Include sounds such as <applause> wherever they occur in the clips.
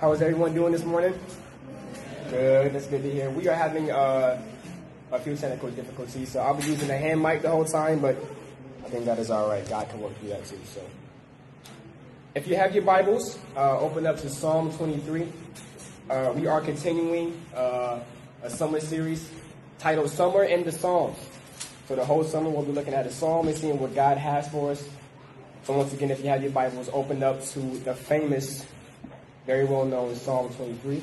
How is everyone doing this morning? Good, that's good to hear. We are having uh, a few technical difficulties, so I'll be using a hand mic the whole time, but I think that is all right. God can work through that too. So, if you have your Bibles, uh, open up to Psalm 23. Uh, we are continuing uh, a summer series titled "Summer in the Psalms." So the whole summer we'll be looking at a psalm and seeing what God has for us. So once again, if you have your Bibles, open up to the famous, very well known Psalm 23.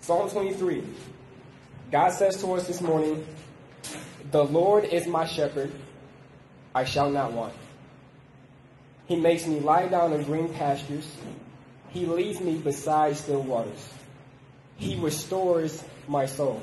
Psalm 23. God says to us this morning, The Lord is my shepherd, I shall not want. He makes me lie down in green pastures. He leads me beside still waters. He restores my soul.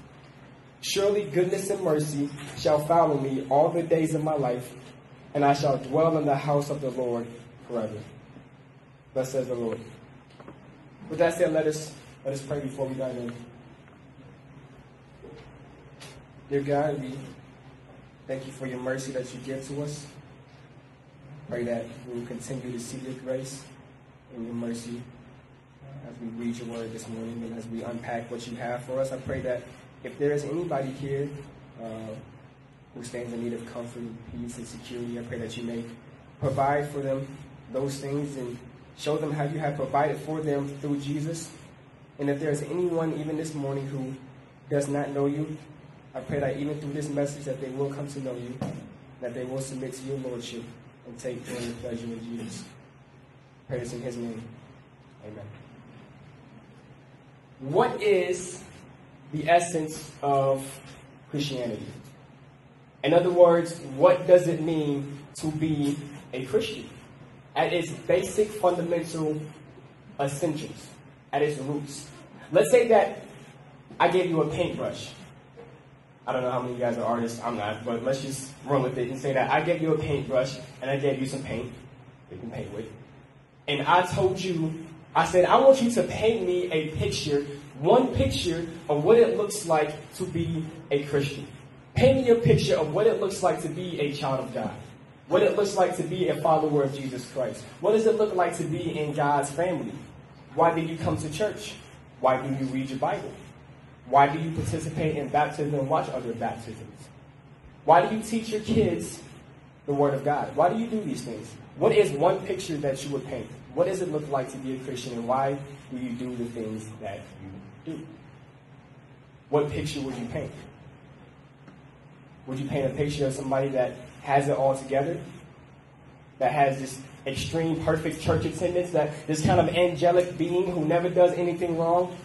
Surely goodness and mercy shall follow me all the days of my life, and I shall dwell in the house of the Lord forever. Thus says the Lord. With that said, let us let us pray before we dive in. Dear God, we thank you for your mercy that you give to us. Pray that we will continue to see your grace and your mercy as we read your word this morning and as we unpack what you have for us. I pray that if there is anybody here uh, who stands in need of comfort, peace, and security, I pray that you may provide for them those things and show them how you have provided for them through Jesus. And if there is anyone even this morning who does not know you, I pray that even through this message that they will come to know you, that they will submit to your lordship and take joy and pleasure in Jesus. Pray this in his name. Amen. What is the essence of Christianity? In other words, what does it mean to be a Christian? At its basic fundamental essentials, at its roots. Let's say that I gave you a paintbrush I don't know how many of you guys are artists. I'm not, but let's just run with it and say that I gave you a paintbrush and I gave you some paint you can paint with. And I told you, I said, I want you to paint me a picture, one picture of what it looks like to be a Christian. Paint me a picture of what it looks like to be a child of God. What it looks like to be a follower of Jesus Christ. What does it look like to be in God's family? Why do you come to church? Why do you read your Bible? Why do you participate in baptism and watch other baptisms? Why do you teach your kids the Word of God? Why do you do these things? What is one picture that you would paint? What does it look like to be a Christian, and why do you do the things that you do? What picture would you paint? Would you paint a picture of somebody that has it all together? That has this extreme perfect church attendance, that this kind of angelic being who never does anything wrong?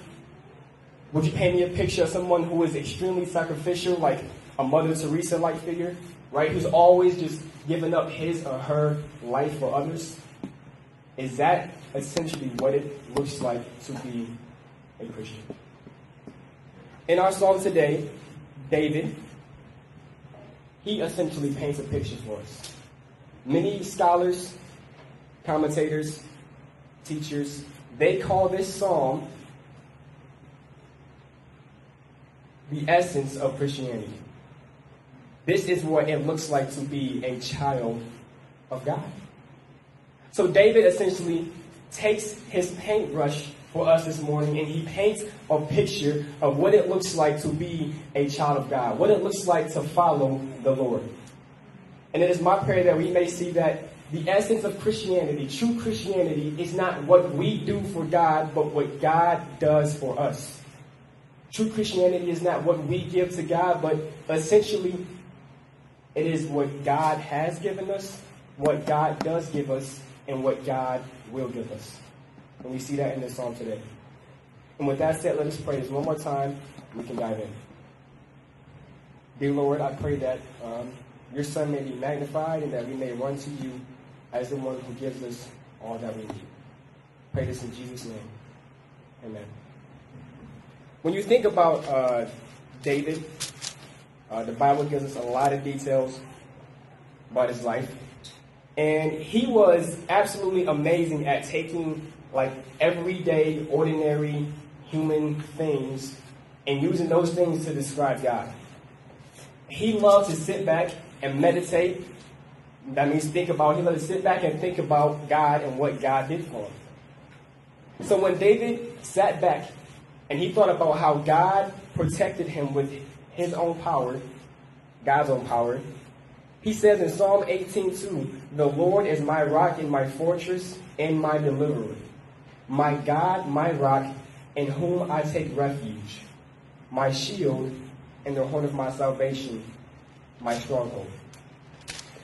Would you paint me a picture of someone who is extremely sacrificial, like a Mother Teresa like figure, right? Who's always just giving up his or her life for others? Is that essentially what it looks like to be a Christian? In our psalm today, David, he essentially paints a picture for us. Many scholars, commentators, teachers, they call this psalm the essence of Christianity. This is what it looks like to be a child of God. So David essentially takes his paintbrush for us this morning and he paints a picture of what it looks like to be a child of God, what it looks like to follow the Lord. And it is my prayer that we may see that the essence of Christianity, true Christianity, is not what we do for God, but what God does for us. True Christianity is not what we give to God, but essentially it is what God has given us, what God does give us, and what God will give us. And we see that in this psalm today. And with that said, let us pray this one more time. We can dive in. Dear Lord, I pray that um, your Son may be magnified and that we may run to you as the one who gives us all that we need. Pray this in Jesus' name. Amen. When you think about uh, David, uh, the Bible gives us a lot of details about his life. And he was absolutely amazing at taking like everyday, ordinary human things and using those things to describe God. He loved to sit back and meditate. That means think about, he loved to sit back and think about God and what God did for him. So when David sat back and he thought about how God protected him with his own power, God's own power, he says in Psalm 18:2, "The Lord is my rock and my fortress and my deliverer, my God, my rock, in whom I take refuge, my shield and the horn of my salvation, my stronghold."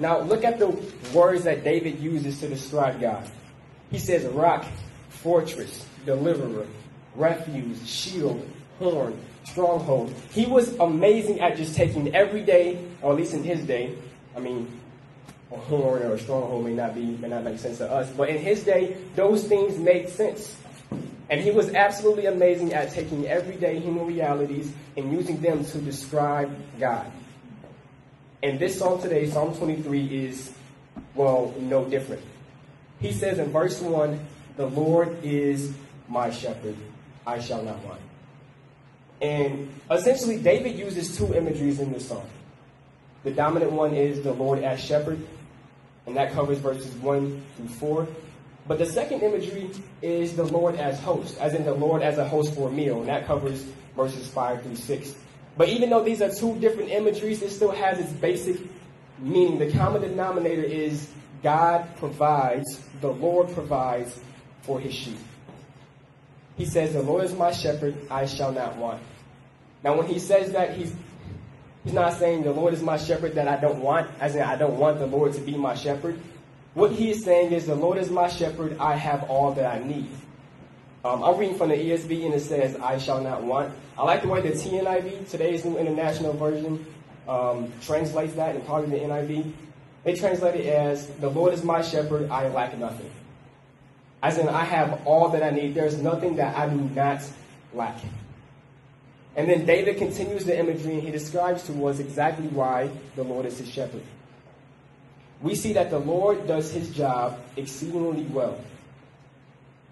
Now look at the words that David uses to describe God. He says rock, fortress, deliverer, refuge, shield, horn, stronghold. He was amazing at just taking every day, or at least in his day, I mean, a horn or a stronghold may not be may not make sense to us, but in his day, those things made sense. And he was absolutely amazing at taking everyday human realities and using them to describe God. And this psalm today, Psalm 23, is, well, no different. He says in verse 1, The Lord is my shepherd, I shall not want. And essentially, David uses two imageries in this song. The dominant one is the Lord as shepherd, and that covers verses 1 through 4. But the second imagery is the Lord as host, as in the Lord as a host for a meal, and that covers verses 5 through 6. But even though these are two different imageries, it still has its basic meaning. The common denominator is God provides, the Lord provides for his sheep. He says, The Lord is my shepherd, I shall not want. Now, when he says that, he's, he's not saying the Lord is my shepherd that I don't want, as in I don't want the Lord to be my shepherd. What he is saying is, The Lord is my shepherd, I have all that I need. Um, I'm reading from the ESV and it says, I shall not want. I like the way the TNIV, today's New International Version, um, translates that, and probably the NIV. They translate it as, The Lord is my shepherd, I lack nothing. As in, I have all that I need. There's nothing that I do not lack. And then David continues the imagery and he describes to us exactly why the Lord is his shepherd. We see that the Lord does his job exceedingly well.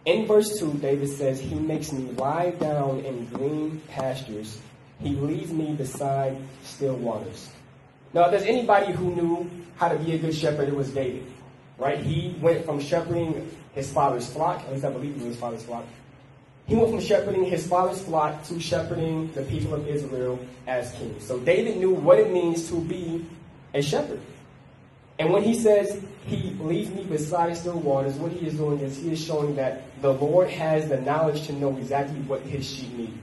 In verse 2, David says, He makes me lie down in green pastures. He leads me beside still waters. Now, if there's anybody who knew how to be a good shepherd, it was David. Right? He went from shepherding his father's flock, at least I believe it was his father's flock. He went from shepherding his father's flock to shepherding the people of Israel as king. So David knew what it means to be a shepherd. And when he says he leads me beside still waters, what he is doing is he is showing that the Lord has the knowledge to know exactly what his sheep need.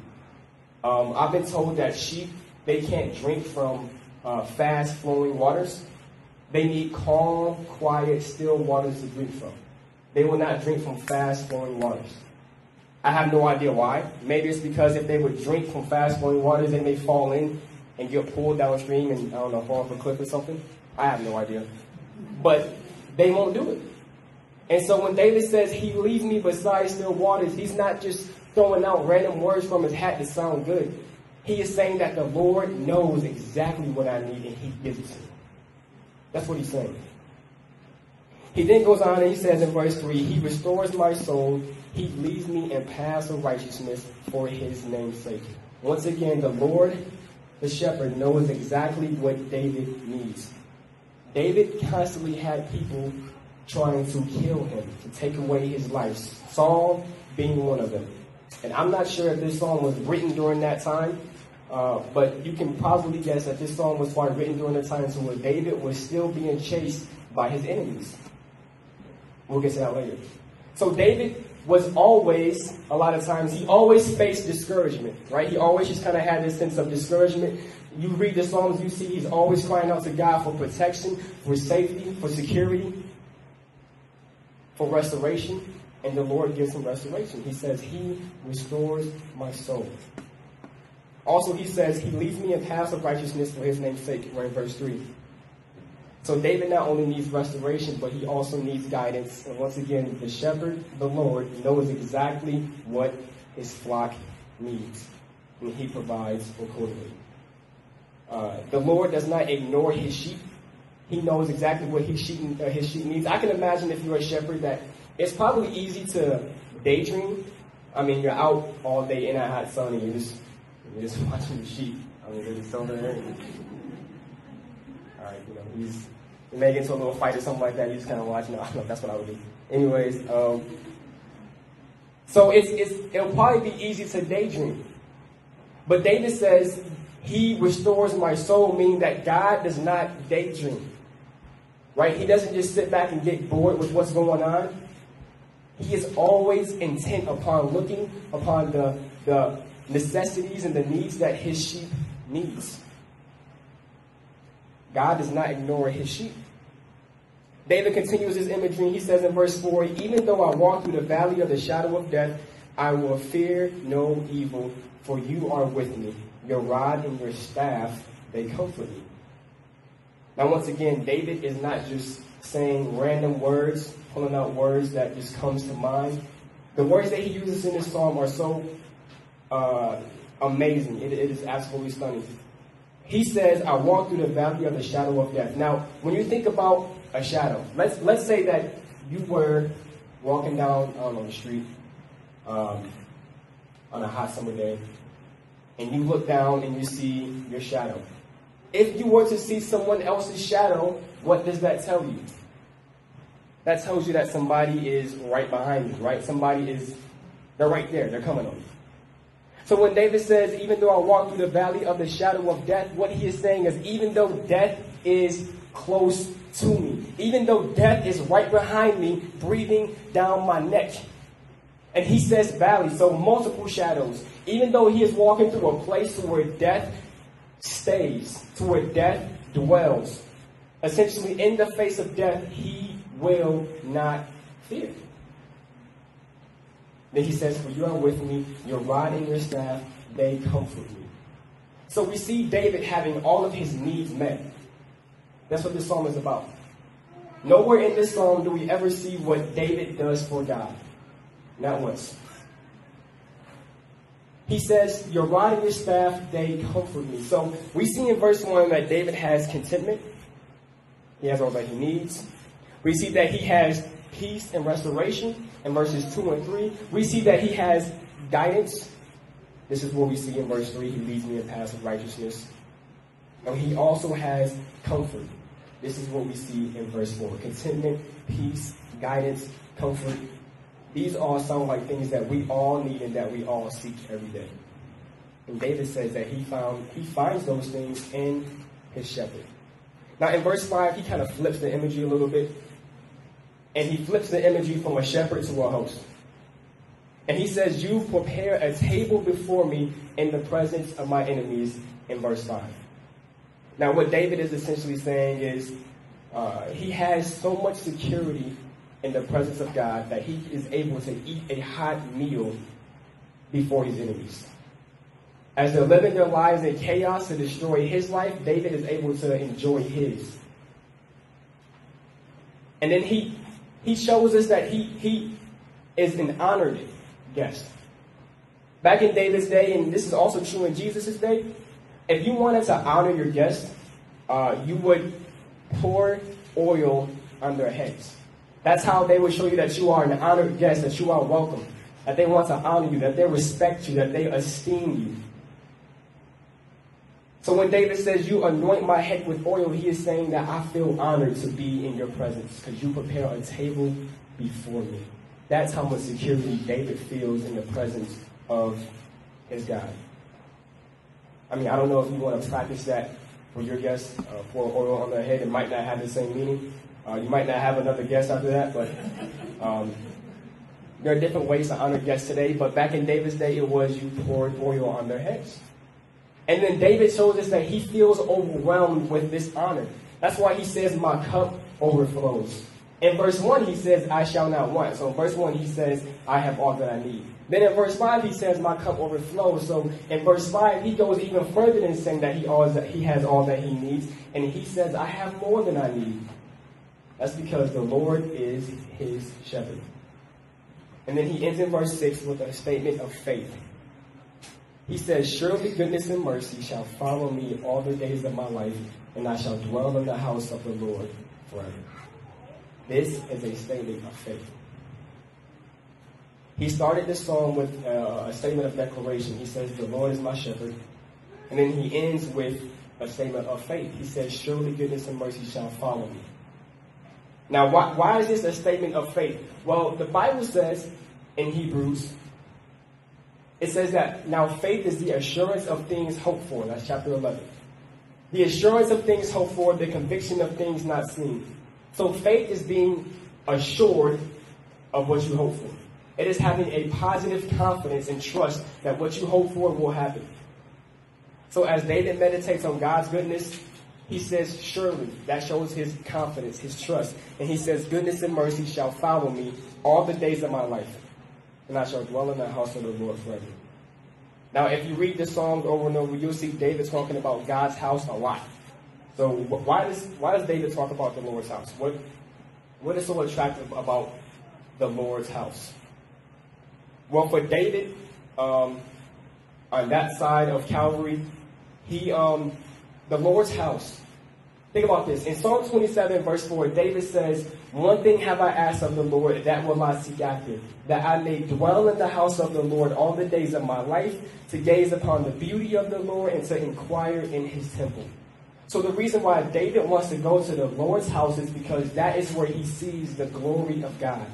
Um, I've been told that sheep, they can't drink from uh, fast flowing waters. They need calm, quiet, still waters to drink from. They will not drink from fast flowing waters. I have no idea why. Maybe it's because if they would drink from fast flowing waters, they may fall in and get pulled downstream and, I don't know, fall off a cliff or something. I have no idea. But they won't do it. And so when David says he leads me beside still waters, he's not just throwing out random words from his hat to sound good. He is saying that the Lord knows exactly what I need and he gives it to me. That's what he's saying. He then goes on and he says in verse 3 He restores my soul, He leads me in paths of righteousness for His name's sake. Once again, the Lord, the shepherd, knows exactly what David needs. David constantly had people trying to kill him, to take away his life, Saul being one of them. And I'm not sure if this song was written during that time, uh, but you can probably guess that this song was probably written during the time where David was still being chased by his enemies. We'll get to that later. So David was always, a lot of times, he always faced discouragement, right? He always just kind of had this sense of discouragement. You read the Psalms, you see he's always crying out to God for protection, for safety, for security, for restoration, and the Lord gives him restoration. He says, He restores my soul. Also, he says, He leads me in paths of righteousness for his name's sake. We're in verse 3. So David not only needs restoration, but he also needs guidance. And once again, the shepherd, the Lord, knows exactly what his flock needs, and he provides accordingly. Uh, the Lord does not ignore his sheep. He knows exactly what his sheep, uh, his sheep needs. I can imagine if you're a shepherd that it's probably easy to daydream. I mean, you're out all day in that hot sun and you're just, you're just <laughs> watching the sheep. I mean, they're just over there. All right, you know, he's, you may get into a little fight or something like that. You just kind of watch. No, <laughs> I. That's what I would do. Anyways, um, so it's, it's, it'll probably be easy to daydream. But David says, He restores my soul, meaning that God does not daydream. Right? He doesn't just sit back and get bored with what's going on. He is always intent upon looking upon the, the necessities and the needs that his sheep needs. God does not ignore his sheep. David continues his imagery. He says in verse 4 Even though I walk through the valley of the shadow of death, I will fear no evil, for you are with me. Your rod and your staff, they comfort me. Now, once again, David is not just saying random words, pulling out words that just comes to mind. The words that he uses in this psalm are so uh, amazing. It, it is absolutely stunning. He says, I walk through the valley of the shadow of death. Now, when you think about a shadow, let's, let's say that you were walking down on the street um, on a hot summer day, and you look down and you see your shadow. If you were to see someone else's shadow, what does that tell you? That tells you that somebody is right behind you, right? Somebody is, they're right there, they're coming on you. So when David says, even though I walk through the valley of the shadow of death, what he is saying is, even though death is close to me, even though death is right behind me, breathing down my neck. And he says valley, so multiple shadows. Even though he is walking through a place where death stays, to where death dwells. Essentially, in the face of death, he will not fear. Then he says, For you are with me, your rod and your staff, they comfort me. So we see David having all of his needs met. That's what this psalm is about. Nowhere in this psalm do we ever see what David does for God. Not once. He says, Your rod and your staff, they comfort me. So we see in verse 1 that David has contentment. He has all that he needs. We see that he has peace and restoration in verses 2 and 3. We see that he has guidance. This is what we see in verse 3. He leads me in paths of righteousness. And he also has comfort. This is what we see in verse 4. Contentment, peace, guidance, comfort. These all sound like things that we all need and that we all seek every day. And David says that he found he finds those things in his shepherd. Now in verse 5, he kind of flips the imagery a little bit and he flips the imagery from a shepherd to a host. And he says, You prepare a table before me in the presence of my enemies, in verse 5. Now, what David is essentially saying is uh, he has so much security in the presence of God that he is able to eat a hot meal before his enemies. As they're living their lives in chaos to destroy his life, David is able to enjoy his. And then he he shows us that he, he is an honored guest. Back in David's day, and this is also true in Jesus' day, if you wanted to honor your guest, uh, you would pour oil on their heads. That's how they would show you that you are an honored guest, that you are welcome, that they want to honor you, that they respect you, that they esteem you. So when David says, You anoint my head with oil, he is saying that I feel honored to be in your presence because you prepare a table before me. That's how much security David feels in the presence of his God. I mean, I don't know if you want to practice that for your guests, uh, pour oil on their head. It might not have the same meaning. Uh, you might not have another guest after that, but um, there are different ways to honor guests today. But back in David's day, it was you poured oil on their heads. And then David shows us that he feels overwhelmed with this honor. That's why he says, My cup overflows. In verse 1, he says, I shall not want. So in verse 1, he says, I have all that I need. Then in verse 5, he says, My cup overflows. So in verse 5, he goes even further than saying that he, always, he has all that he needs. And he says, I have more than I need. That's because the Lord is his shepherd. And then he ends in verse 6 with a statement of faith. He says, Surely goodness and mercy shall follow me all the days of my life, and I shall dwell in the house of the Lord forever. This is a statement of faith. He started this song with uh, a statement of declaration. He says, The Lord is my shepherd. And then he ends with a statement of faith. He says, Surely goodness and mercy shall follow me. Now, why, why is this a statement of faith? Well, the Bible says in Hebrews, it says that now faith is the assurance of things hoped for. That's chapter 11. The assurance of things hoped for, the conviction of things not seen. So faith is being assured of what you hope for. It is having a positive confidence and trust that what you hope for will happen. So as David meditates on God's goodness, he says, surely that shows his confidence, his trust. And he says, goodness and mercy shall follow me all the days of my life. And I shall dwell in the house of the Lord forever. Now, if you read the Psalms over and over, you'll see David talking about God's house a lot. So why does why does David talk about the Lord's house? What what is so attractive about the Lord's house? Well, for David, um, on that side of Calvary, he um, the Lord's house. Think about this. In Psalm 27, verse 4, David says, One thing have I asked of the Lord, that will I seek after, that I may dwell in the house of the Lord all the days of my life, to gaze upon the beauty of the Lord and to inquire in his temple. So the reason why David wants to go to the Lord's house is because that is where he sees the glory of God.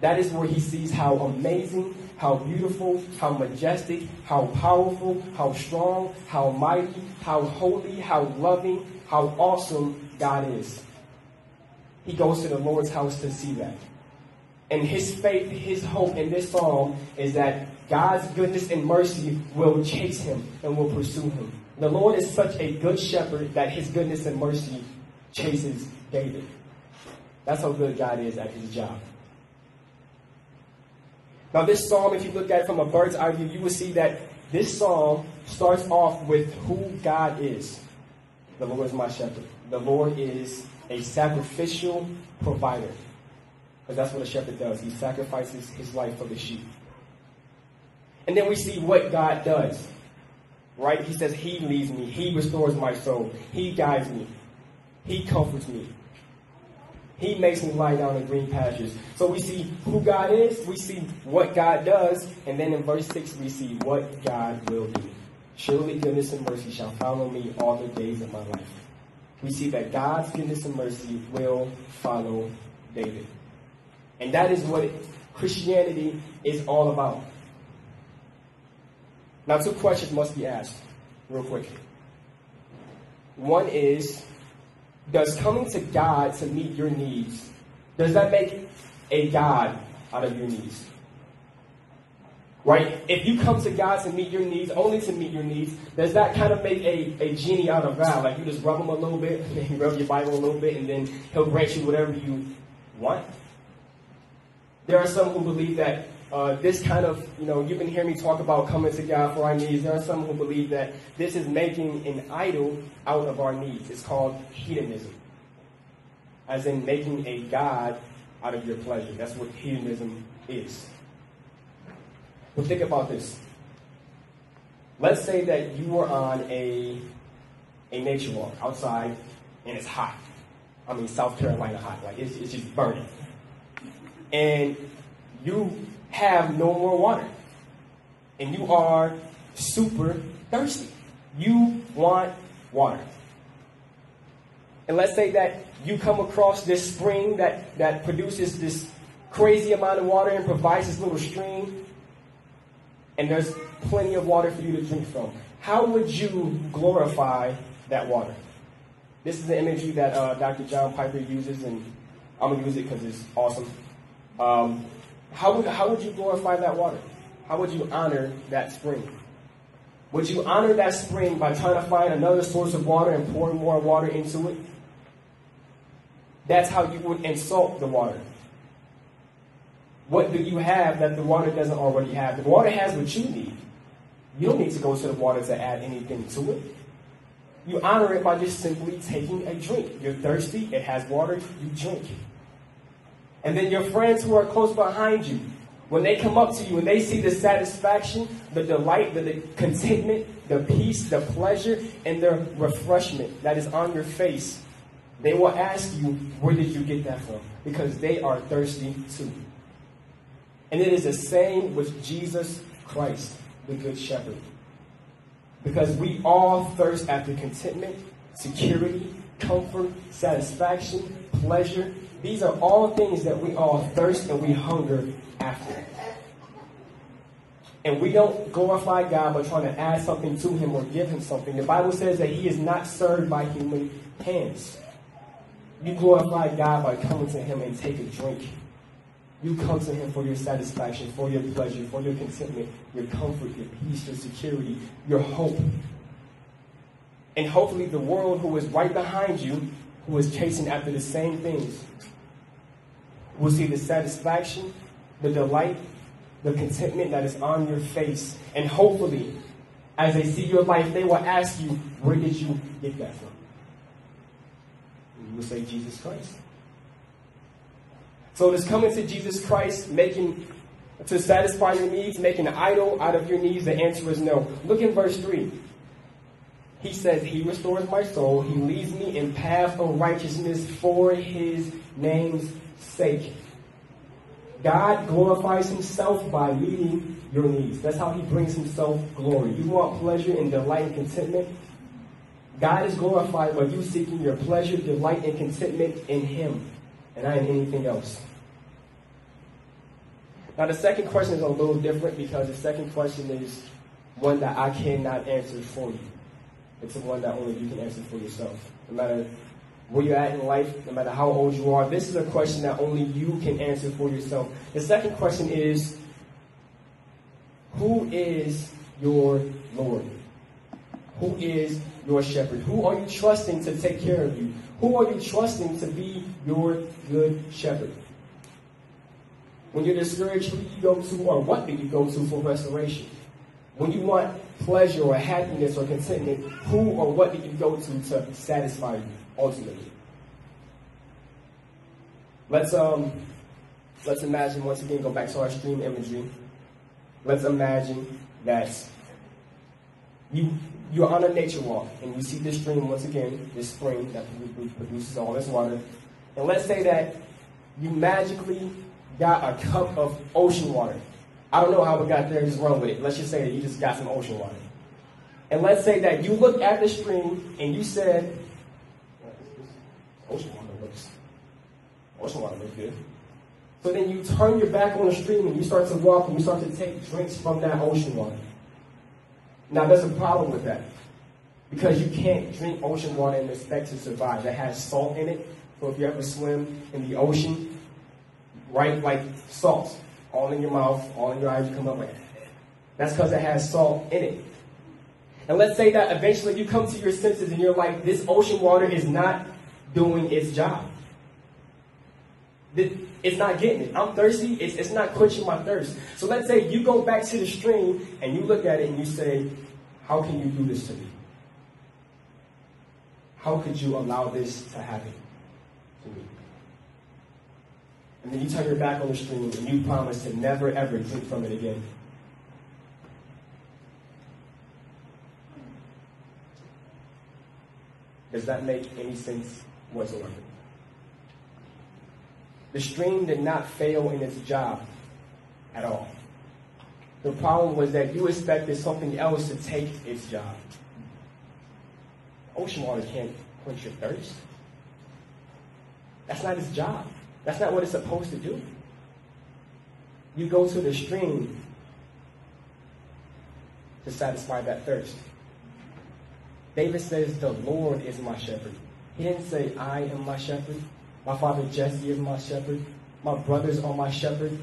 That is where he sees how amazing, how beautiful, how majestic, how powerful, how strong, how mighty, how holy, how loving, how awesome God is. He goes to the Lord's house to see that. And his faith, his hope in this psalm is that God's goodness and mercy will chase him and will pursue him. The Lord is such a good shepherd that his goodness and mercy chases David. That's how good God is at his job. Now, this psalm, if you look at it from a bird's eye view, you will see that this psalm starts off with who God is. The Lord is my shepherd. The Lord is a sacrificial provider. Because that's what a shepherd does. He sacrifices his life for the sheep. And then we see what God does. Right? He says, He leads me. He restores my soul. He guides me. He comforts me. He makes me lie down in green pastures. So we see who God is, we see what God does, and then in verse 6 we see what God will do. Surely goodness and mercy shall follow me all the days of my life. We see that God's goodness and mercy will follow David. And that is what Christianity is all about. Now, two questions must be asked, real quick. One is, does coming to God to meet your needs, does that make a God out of your needs? Right? If you come to God to meet your needs, only to meet your needs, does that kind of make a, a genie out of God? Like you just rub him a little bit, <laughs> and you rub your Bible a little bit, and then he'll grant you whatever you want? There are some who believe that uh, this kind of, you know, you can hear me talk about coming to God for our needs. There are some who believe that this is making an idol out of our needs. It's called hedonism, as in making a God out of your pleasure. That's what hedonism is. But think about this. Let's say that you are on a, a nature walk outside and it's hot. I mean, South Carolina hot. Like, it's, it's just burning. And you have no more water. And you are super thirsty. You want water. And let's say that you come across this spring that, that produces this crazy amount of water and provides this little stream, and there's plenty of water for you to drink from. How would you glorify that water? This is the imagery that uh, Dr. John Piper uses, and I'm to use it because it's awesome. Um, how would, how would you glorify that water? How would you honor that spring? Would you honor that spring by trying to find another source of water and pouring more water into it? that's how you would insult the water. What do you have that the water doesn't already have? The water has what you need. You don't need to go to the water to add anything to it. You honor it by just simply taking a drink. You're thirsty, it has water, you drink. And then your friends who are close behind you, when they come up to you and they see the satisfaction, the delight, the, the contentment, the peace, the pleasure, and the refreshment that is on your face, they will ask you, where did you get that from? Because they are thirsty too. And it is the same with Jesus Christ, the Good Shepherd. Because we all thirst after contentment, security, comfort, satisfaction, pleasure. These are all things that we all thirst and we hunger after. And we don't glorify God by trying to add something to Him or give Him something. The Bible says that He is not served by human hands. You glorify God by coming to Him and take a drink. You come to Him for your satisfaction, for your pleasure, for your contentment, your comfort, your peace, your security, your hope. And hopefully, the world who is right behind you, who is chasing after the same things, will see the satisfaction, the delight, the contentment that is on your face. And hopefully, as they see your life, they will ask you, Where did you get that from? And you will say, Jesus Christ. So it is coming to Jesus Christ, making to satisfy your needs, making an idol out of your needs. The answer is no. Look in verse 3. He says, He restores my soul. He leads me in path of righteousness for his name's sake. God glorifies himself by meeting your needs. That's how he brings himself glory. You want pleasure and delight and contentment? God is glorified by you seeking your pleasure, delight, and contentment in him and I in anything else. Now, the second question is a little different because the second question is one that I cannot answer for you. It's one that only you can answer for yourself. No matter where you're at in life, no matter how old you are, this is a question that only you can answer for yourself. The second question is Who is your Lord? Who is your shepherd? Who are you trusting to take care of you? Who are you trusting to be your good shepherd? When you're discouraged, who do you go to or what do you go to for restoration? When you want pleasure or happiness or contentment, who or what do you go to to satisfy you ultimately? Let's um let's imagine once again go back to our stream imagery. Let's imagine that you you're on a nature walk and you see this stream once again, this spring that produces all this water. And let's say that you magically got a cup of ocean water. I don't know how we got there, just run with it. Let's just say that you just got some ocean water. And let's say that you look at the stream and you said, ocean water looks, ocean water looks good. So then you turn your back on the stream and you start to walk and you start to take drinks from that ocean water. Now there's a problem with that. Because you can't drink ocean water and expect to survive. It has salt in it. So if you ever swim in the ocean, right, like salt, all in your mouth, all in your eyes, you come up with. That's because it has salt in it. And let's say that eventually you come to your senses and you're like, this ocean water is not doing its job. It's not getting it. I'm thirsty. It's, it's not quenching my thirst. So let's say you go back to the stream and you look at it and you say, How can you do this to me? How could you allow this to happen to me? And then you turn your back on the stream and you promise to never ever drink from it again. Does that make any sense whatsoever? The stream did not fail in its job at all. The problem was that you expected something else to take its job. Ocean water can't quench your thirst. That's not its job. That's not what it's supposed to do. You go to the stream to satisfy that thirst. David says, The Lord is my shepherd. He didn't say, I am my shepherd. My father Jesse is my shepherd. My brothers are my shepherd.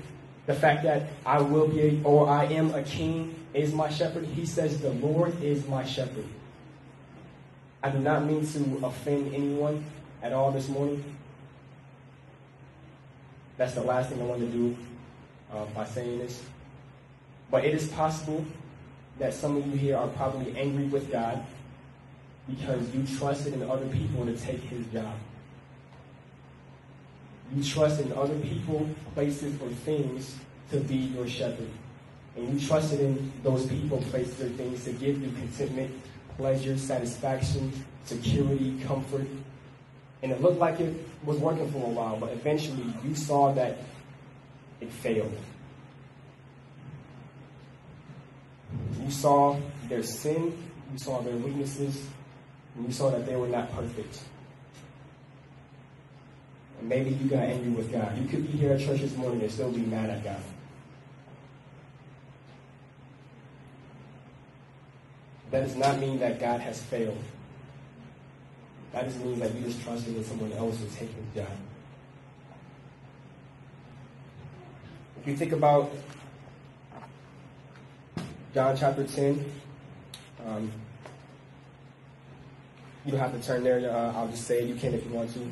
The fact that I will be a, or I am a king is my shepherd. He says, The Lord is my shepherd. I do not mean to offend anyone at all this morning, That's the last thing I want to do uh, by saying this. But it is possible that some of you here are probably angry with God because you trusted in other people to take his job. You trust in other people, places, or things to be your shepherd. And you trusted in those people, places, or things to give you contentment, pleasure, satisfaction, security, comfort. And it looked like it was working for a while, but eventually you saw that it failed. You saw their sin, you saw their weaknesses, and you saw that they were not perfect. Maybe you got angry with God. You could be here at church this morning and still be mad at God. That does not mean that God has failed. That just means that you just trusted in someone else to take his job. If you think about John chapter 10, um, you don't have to turn there. Uh, I'll just say it. You can if you want to.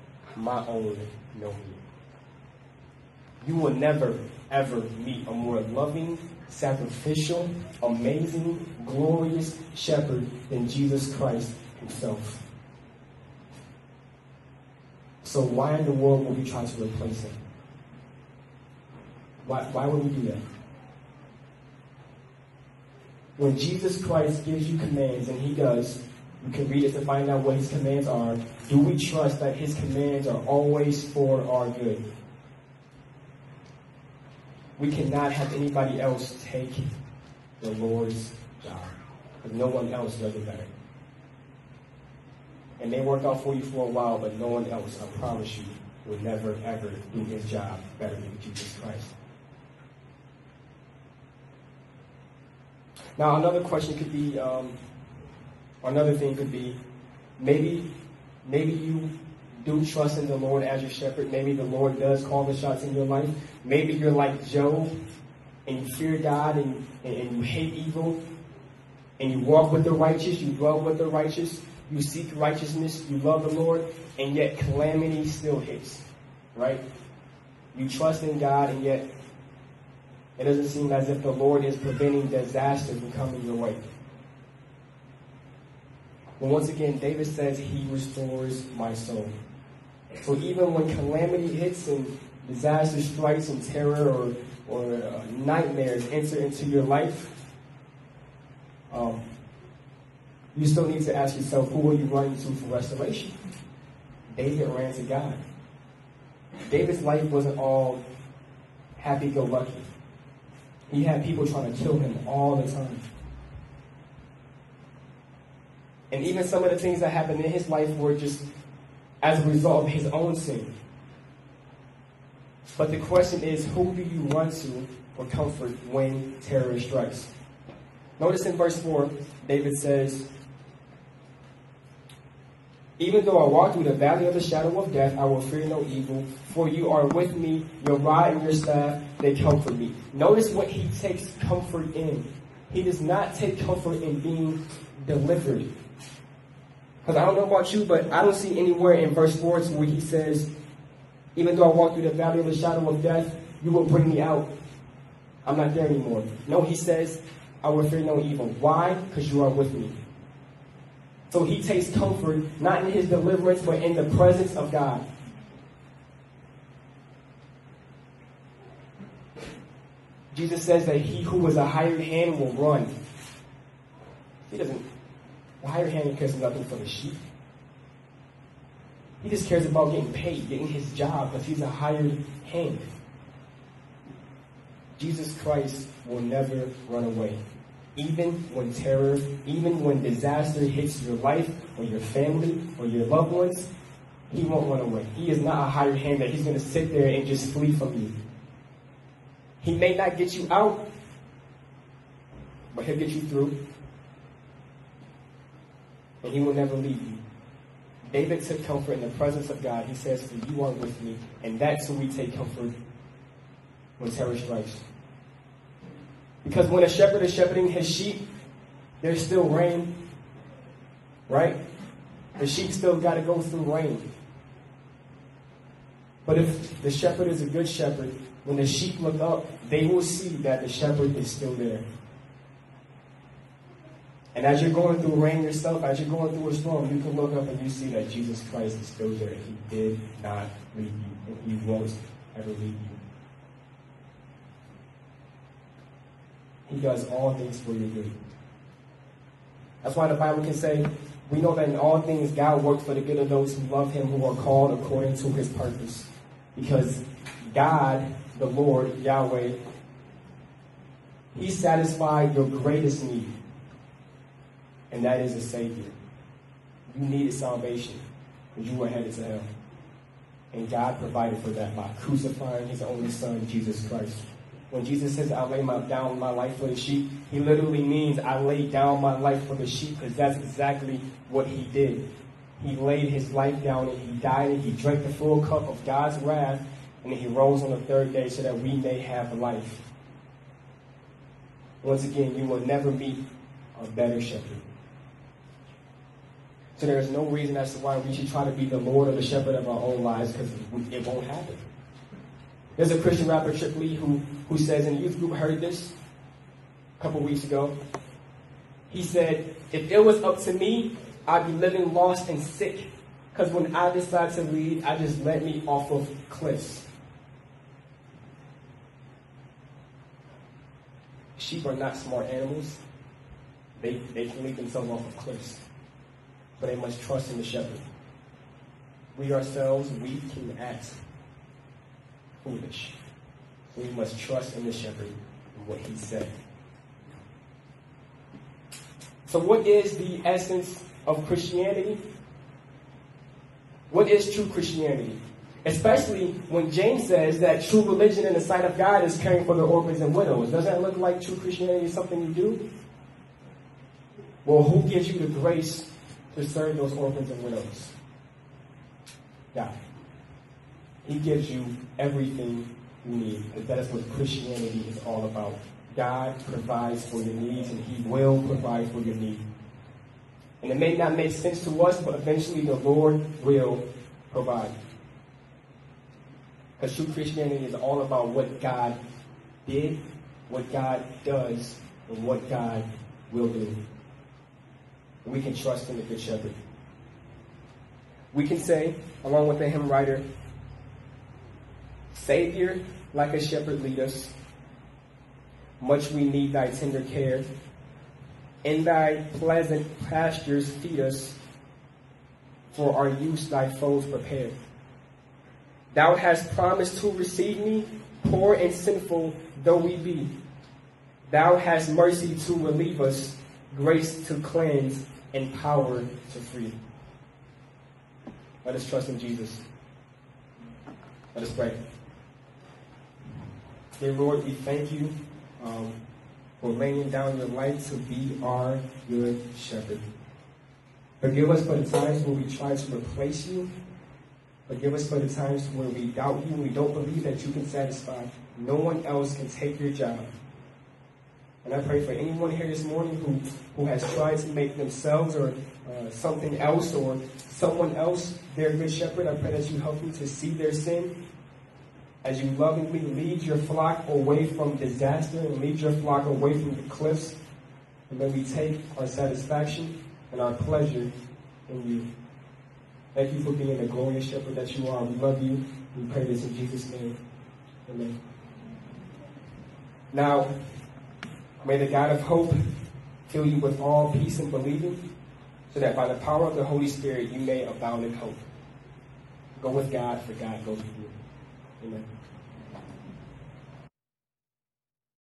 My own know me. You will never, ever meet a more loving, sacrificial, amazing, glorious shepherd than Jesus Christ himself. So why in the world would we try to replace him? Why, why would we do that? When Jesus Christ gives you commands, and he does, you can read it to find out what his commands are. Do we trust that his commands are always for our good? We cannot have anybody else take the Lord's job. Because no one else does it better. It may work out for you for a while, but no one else, I promise you, will never ever do his job better than Jesus Christ. Now, another question could be, um, another thing could be, maybe, maybe you do trust in the Lord as your shepherd. Maybe the Lord does call the shots in your life. Maybe you're like Job and you fear God and, and you hate evil and you walk with the righteous, you dwell with the righteous, you seek righteousness, you love the Lord, and yet calamity still hits, right? You trust in God and yet it doesn't seem as if the Lord is preventing disaster from coming your way. But once again, David says he restores my soul. So even when calamity hits and disaster strikes and terror or, or uh, nightmares enter into your life, um, you still need to ask yourself, who are you running to for restoration? David ran to God. David's life wasn't all happy-go-lucky. He had people trying to kill him all the time. And even some of the things that happened in his life were just as a result of his own sin. But the question is, who do you run to for comfort when terror strikes? Notice in verse 4, David says, Even though I walk through the valley of the shadow of death, I will fear no evil, for you are with me, your rod and your staff, they comfort me. Notice what he takes comfort in. He does not take comfort in being delivered. Because I don't know about you, but I don't see anywhere in verse 4 where he says, even though I walk through the valley of the shadow of death, you will bring me out. I'm not there anymore. No, he says, I will fear no evil. Why? Because you are with me. So he takes comfort not in his deliverance, but in the presence of God. Jesus says that he who is a hired hand will run. He doesn't the hired hand cares nothing for the sheep. He just cares about getting paid, getting his job, because he's a hired hand. Jesus Christ will never run away. Even when terror, even when disaster hits your life or your family or your loved ones, he won't run away. He is not a hired hand that he's going to sit there and just flee from you. He may not get you out, but he'll get you through. And he will never leave you. David took comfort in the presence of God. He says, For you are with me. And that's who we take comfort when terror strikes. Because when a shepherd is shepherding his sheep, there's still rain, right? The sheep still got to go through rain. But if the shepherd is a good shepherd, when the sheep look up, they will see that the shepherd is still there. And as you're going through rain yourself, as you're going through a storm, you can look up and you see that Jesus Christ is still there. He did not leave you, and He won't ever leave you. He does all things for your good. That's why the Bible can say, we know that in all things God works for the good of those who love Him, who are called according to His purpose. Because God, the Lord, Yahweh, He satisfied your greatest need, and that is a Savior. You needed salvation because you were headed to hell. And God provided for that by crucifying His only Son, Jesus Christ. When Jesus says, I lay my, down my life for the sheep, he literally means I lay down my life for the sheep because that's exactly what he did. He laid his life down and he died and he drank the full cup of God's wrath and he rose on the third day so that we may have life. Once again, you will never meet a better shepherd. So there is no reason as to why we should try to be the Lord or the shepherd of our own lives because it won't happen. There's a Christian rapper, Trip Lee, who, who says in the youth group, heard this a couple weeks ago. He said, if it was up to me, I'd be living lost and sick. Because when I decide to lead, I just let me off of cliffs. Sheep are not smart animals. They, they can lead themselves off of cliffs. But they must trust in the shepherd. We ourselves, we can act foolish. We must trust in the shepherd and what he said. So, what is the essence of Christianity? What is true Christianity? Especially when James says that true religion in the sight of God is caring for the orphans and widows. Does that look like true Christianity is something you do? Well, who gives you the grace to serve those orphans and widows? God. He gives you everything you need. Because that is what Christianity is all about. God provides for your needs, and He will provide for your needs. And it may not make sense to us, but eventually the Lord will provide. Because true Christianity is all about what God did, what God does, and what God will do. We can trust in the Good Shepherd. We can say, along with the hymn writer, Savior, like a shepherd, lead us. Much we need thy tender care. In thy pleasant pastures feed us. For our use thy foes prepare. Thou hast promised to receive me, poor and sinful though we be. Thou hast mercy to relieve us, grace to cleanse, power to free. Let us trust in Jesus. Let us pray. Dear Lord, we thank you um, for laying down your life to be our good shepherd. Forgive us for the times when we try to replace you. Forgive us for the times when we doubt you we don't believe that you can satisfy. No one else can take your job. And I pray for anyone here this morning who, who has tried to make themselves or uh, something else or someone else their good shepherd. I pray that you help them to see their sin as you lovingly lead your flock away from disaster and lead your flock away from the cliffs. And may we take our satisfaction and our pleasure in you. Thank you for being the glorious shepherd that you are. We love you. We pray this in Jesus' name. Amen. Now, may the God of hope fill you with all peace and believing, so that by the power of the Holy Spirit you may abound in hope. Go with God, for God goes with you. Amen.